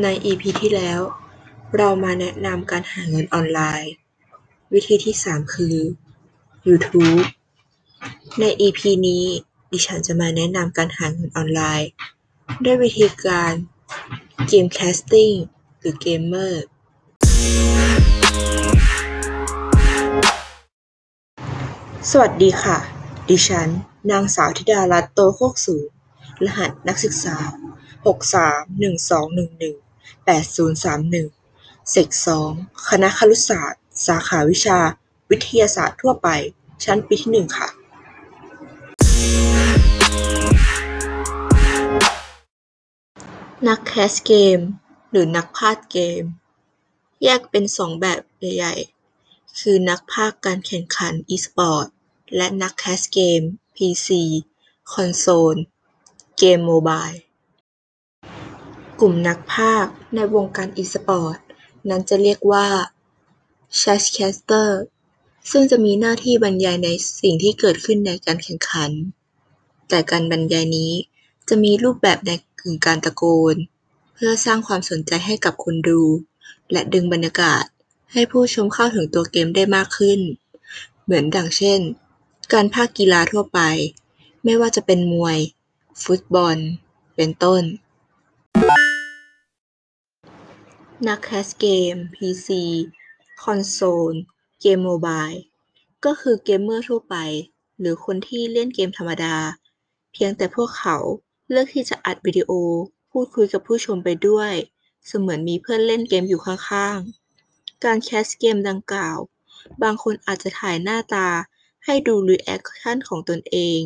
ใน EP ที่แล้ว เรามาแนะนำการหาเงินออนไลน์ วิธีที่ 3 คือ YouTube ใน EP นี้ดิฉันจะมาแนะนำการหาเงินออนไลน์ ด้วยวิธีการ game casting หรือเกมเมอร์สวัสดีค่ะ ดิฉัน นางสาวธิดารัตน์โตโคกสูงรหัสนักศึกษา 6312118031เซก2คณะครุศาสตร์ สาขาวิชา วิทยาศาสตร์ทั่วไป ชั้นปีที่1ค่ะนักแคสเกม หรือนักพากเกม แยกเป็น2แบบใหญ่ๆ คือนักพากการแข่งขัน e-sport และนักแคสเกม PC คอนโซล เกมโมบาย กลุ่มนักพากย์ในวงการ e-sport นั้นจะเรียกว่า Chatcaster ซึ่งจะมีหน้าที่บรรยายในสิ่งที่เกิดขึ้นในการแข่งขัน แต่การบรรยายนี้จะมีรูปแบบในกึ่งการตะโกน เพื่อสร้างความสนใจให้กับคนดู และดึงบรรยากาศให้ผู้ชมเข้าถึงตัวเกมได้มากขึ้น เหมือนดังเช่น การพากย์กีฬาทั่วไป ไม่ว่าจะเป็นมวย ฟุตบอล เป็นต้น นัก cast เกม PC console เกม mobile ก็คือเกมเมอร์ทั่วไป หรือคนที่เล่นเกมธรรมดา เพียงแต่พวกเขาเลือกที่จะอัดวิดีโอ พูดคุยกับผู้ชมไปด้วย เสมือนมีเพื่อนเล่นเกมอยู่ข้างๆ การ cast เกมดังกล่าว บางคนอาจจะถ่ายหน้าตาให้ดู reaction ของตนเอง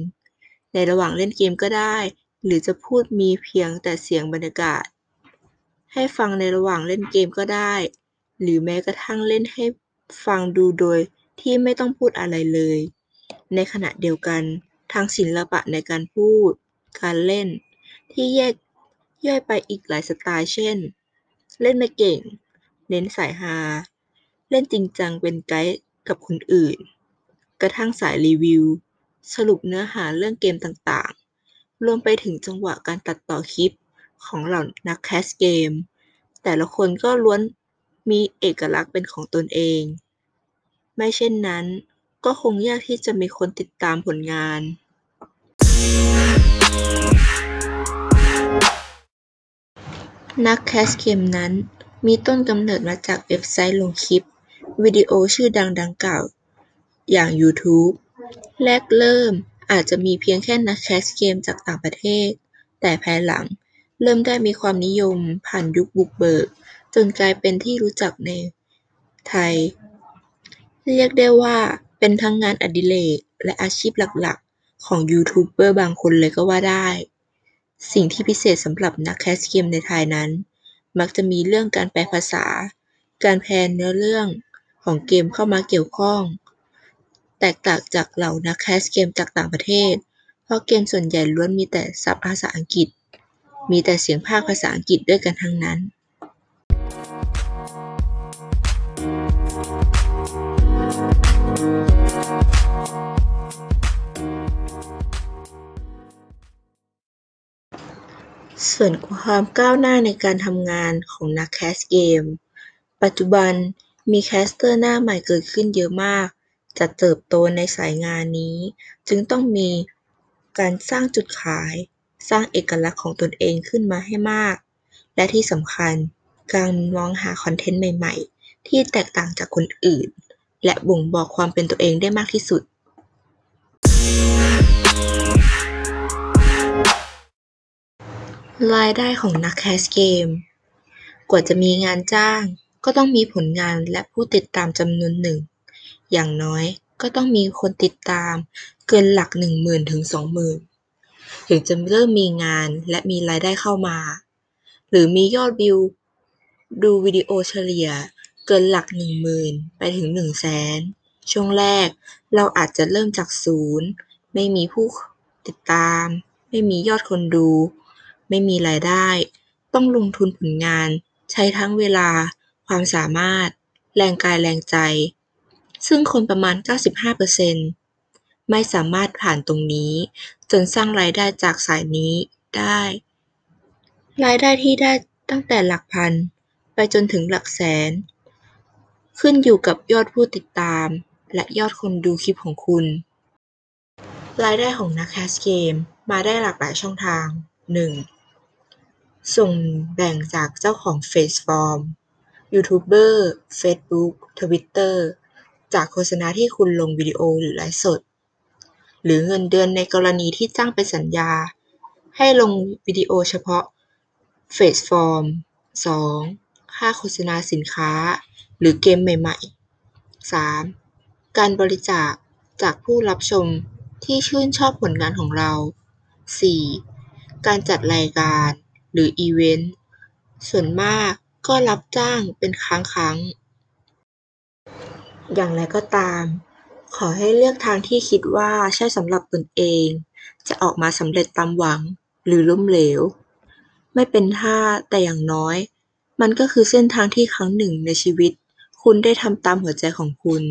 ในระหว่างเล่นเกมก็ได้ หรือจะพูดมีเพียงแต่เสียงบรรยากาศ ให้ฟังในระหว่างเล่นเกมก็ได้ หรือแม้กระทั่งเล่นให้ฟังดูโดยที่ไม่ต้องพูดอะไรเลย ในขณะเดียวกันทางศิลปะในการพูด การเล่น ที่แยกย่อยไปอีกหลายสไตล์เช่น เล่นไม่เก่ง เน้นสายฮา เล่นจริงจังเป็นไกด์กับคนอื่น กระทั่งสายรีวิว สรุปเนื้อหาเรื่องเกมต่างๆ รวมไปถึงจังหวะการตัดต่อคลิป ของเหล่านักแคสเกม แต่ละคนก็ล้วนมีเอกลักษณ์เป็นของตนเอง ไม่เช่นนั้น ก็คงยากที่จะมีคนติดตามผลงาน นักแคสเกมนั้น มีต้นกำเนิดมาจากเว็บไซต์ลงคลิป วิดีโอชื่อดังดังกล่าว อย่าง YouTube แรกเริ่มอาจจะมีเพียงแค่นักแคสเกมจากต่างประเทศ แต่ภายหลัง เริ่มได้มีความนิยมผ่านยุคบุกเบิก จนกลายเป็นที่รู้จักในไทย เรียกได้ว่าเป็นทั้งงานอดิเรกและอาชีพหลัก ๆ ของยูทูบเบอร์บางคนเลยก็ว่าได้ สิ่งที่พิเศษสำหรับนัก cast เกมในไทยนั้น มักจะมีเรื่องการแปลภาษา การแปลเนื้อเรื่องของเกมเข้ามาเกี่ยวข้อง แตกต่างจากเหล่านัก cast เกมจากต่างประเทศ เพราะเกมส่วนใหญ่ล้วนมีแต่ศัพท์ภาษาอังกฤษ มีแต่เสียงพากย์ภาษาอังกฤษด้วยกันทั้งนั้นส่วนความก้าวหน้าในการทำงานของนัก cast เกม ปัจจุบันมี caster หน้าใหม่เกิดขึ้นเยอะมาก จะเติบโตในสายงานนี้ จึงต้องมีการสร้างจุดขาย สร้างเอกลักษณ์ของตนเองขึ้นมาให้มาก และที่สำคัญ การมองหา content ใหม่ ๆ ที่แตกต่างจากคนอื่น และบ่งบอกความเป็นตัวเองได้มากที่สุดรายได้ของนักแคสเกม กว่าจะมีงานจ้าง ก็ต้องมีผลงานและผู้ติดตามจำนวนหนึ่ง อย่างน้อยก็ต้องมีคนติดตามเกินหลักหนึ่งหมื่นถึงสองหมื่น ถึงจะเริ่มมีงานและมีรายได้เข้ามา หรือมียอดวิวดูวิดีโอเฉลี่ยเกินหลักหนึ่งหมื่นไปถึงหนึ่งแสน ช่วงแรกเราอาจจะเริ่มจากศูนย์ ไม่มีผู้ติดตาม ไม่มียอดคนดู ไม่มีรายได้ ต้องลงทุนผลงาน ใช้ทั้งเวลา ความสามารถ แรงกายแรงใจ ซึ่งคนประมาณ 95% ไม่สามารถผ่านตรงนี้ จนสร้างรายได้จากสายนี้ได้ รายได้ที่ได้ตั้งแต่หลักพัน ไปจนถึงหลักแสน ขึ้นอยู่กับยอดผู้ติดตาม และยอดคนดูคลิปของคุณ รายได้ของนัก cast เกมมาได้หลากหลายช่องทาง 1. ส่วนแบ่งจากเจ้าของ platform YouTuber Facebook Twitter จากโฆษณาที่คุณลงวิดีโอหรือไลฟ์สด หรือเงินเดือนในกรณีที่จ้างเป็นสัญญา ให้ลงวิดีโอเฉพาะเฟซฟอร์ม 2. ค่าโฆษณาสินค้า หรือเกมใหม่ ๆ 3. การบริจาคจากผู้รับชมที่ชื่นชอบผลงานของเรา 4. การจัดรายการหรืออีเวนต์ ส่วนมากก็รับจ้างเป็นครั้งครั้งอย่างไรก็ตาม ขอให้เลือกทางที่คิดว่าใช่สำหรับตนเอง จะออกมาสำเร็จตามหวังหรือล้มเหลว ไม่เป็นท่าแต่อย่างน้อย มันก็คือเส้นทางที่ครั้งหนึ่งในชีวิต คุณได้ทำตามหัวใจของคุณ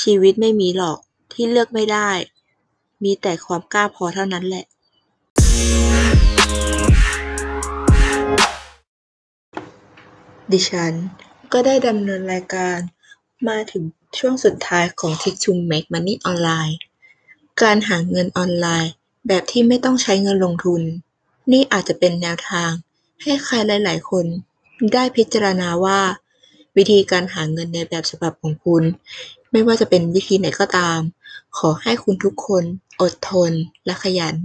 ชีวิตไม่มีหรอกที่เลือกไม่ได้ มีแต่ความกล้าพอเท่านั้นแหละดิฉัน ก็ได้ดำเนินรายการ มาถึงช่วงสุดท้ายของ Trick to Make Money Online การหาเงินออนไลน์แบบที่ไม่ต้องใช้เงินลงทุน นี่อาจจะเป็นแนวทางให้ใครหลาย ๆ คนได้พิจารณาว่า วิธีการหาเงินในแบบฉบับของคุณ ไม่ว่าจะเป็นวิธีไหนก็ตาม ขอให้คุณทุกคนอดทนและขยัน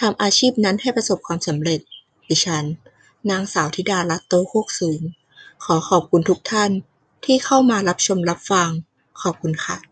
ทำอาชีพนั้นให้ประสบความสำเร็จ ดิฉัน นางสาวธิดารัตน์โตโคกสูง ขอขอบคุณทุกท่าน ที่เข้ามารับชมรับฟัง ขอบคุณค่ะ